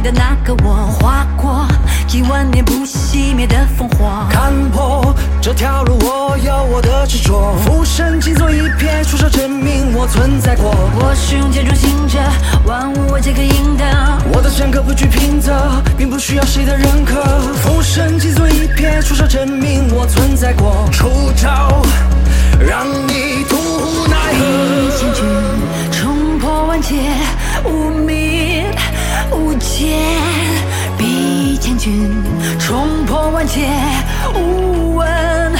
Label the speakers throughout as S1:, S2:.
S1: 的那个我，划过几万年不熄灭的烽火。
S2: 看破这条路，我有我的执着。浮生尽做一瞥，出手证明我存在过。
S1: 我是用建筑行者，万物我皆可应得。
S2: 我的整个不惧平仄，并不需要谁的认可。浮生尽做一瞥，出手证明我存在过。出招，剑比。
S1: 千军冲破万劫，无问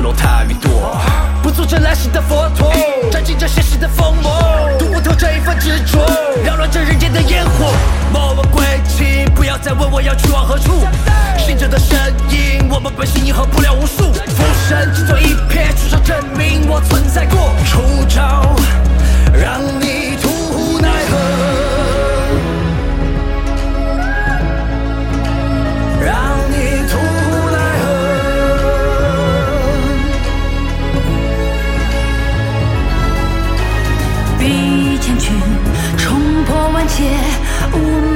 S2: 龙潭云朵。不做这来世的佛陀，斩尽这现实的疯魔，读不透这一份执着，扰乱这人间的烟火。莫问归期，不要再问我要去往何处。何。
S1: 逼千军冲破万劫，无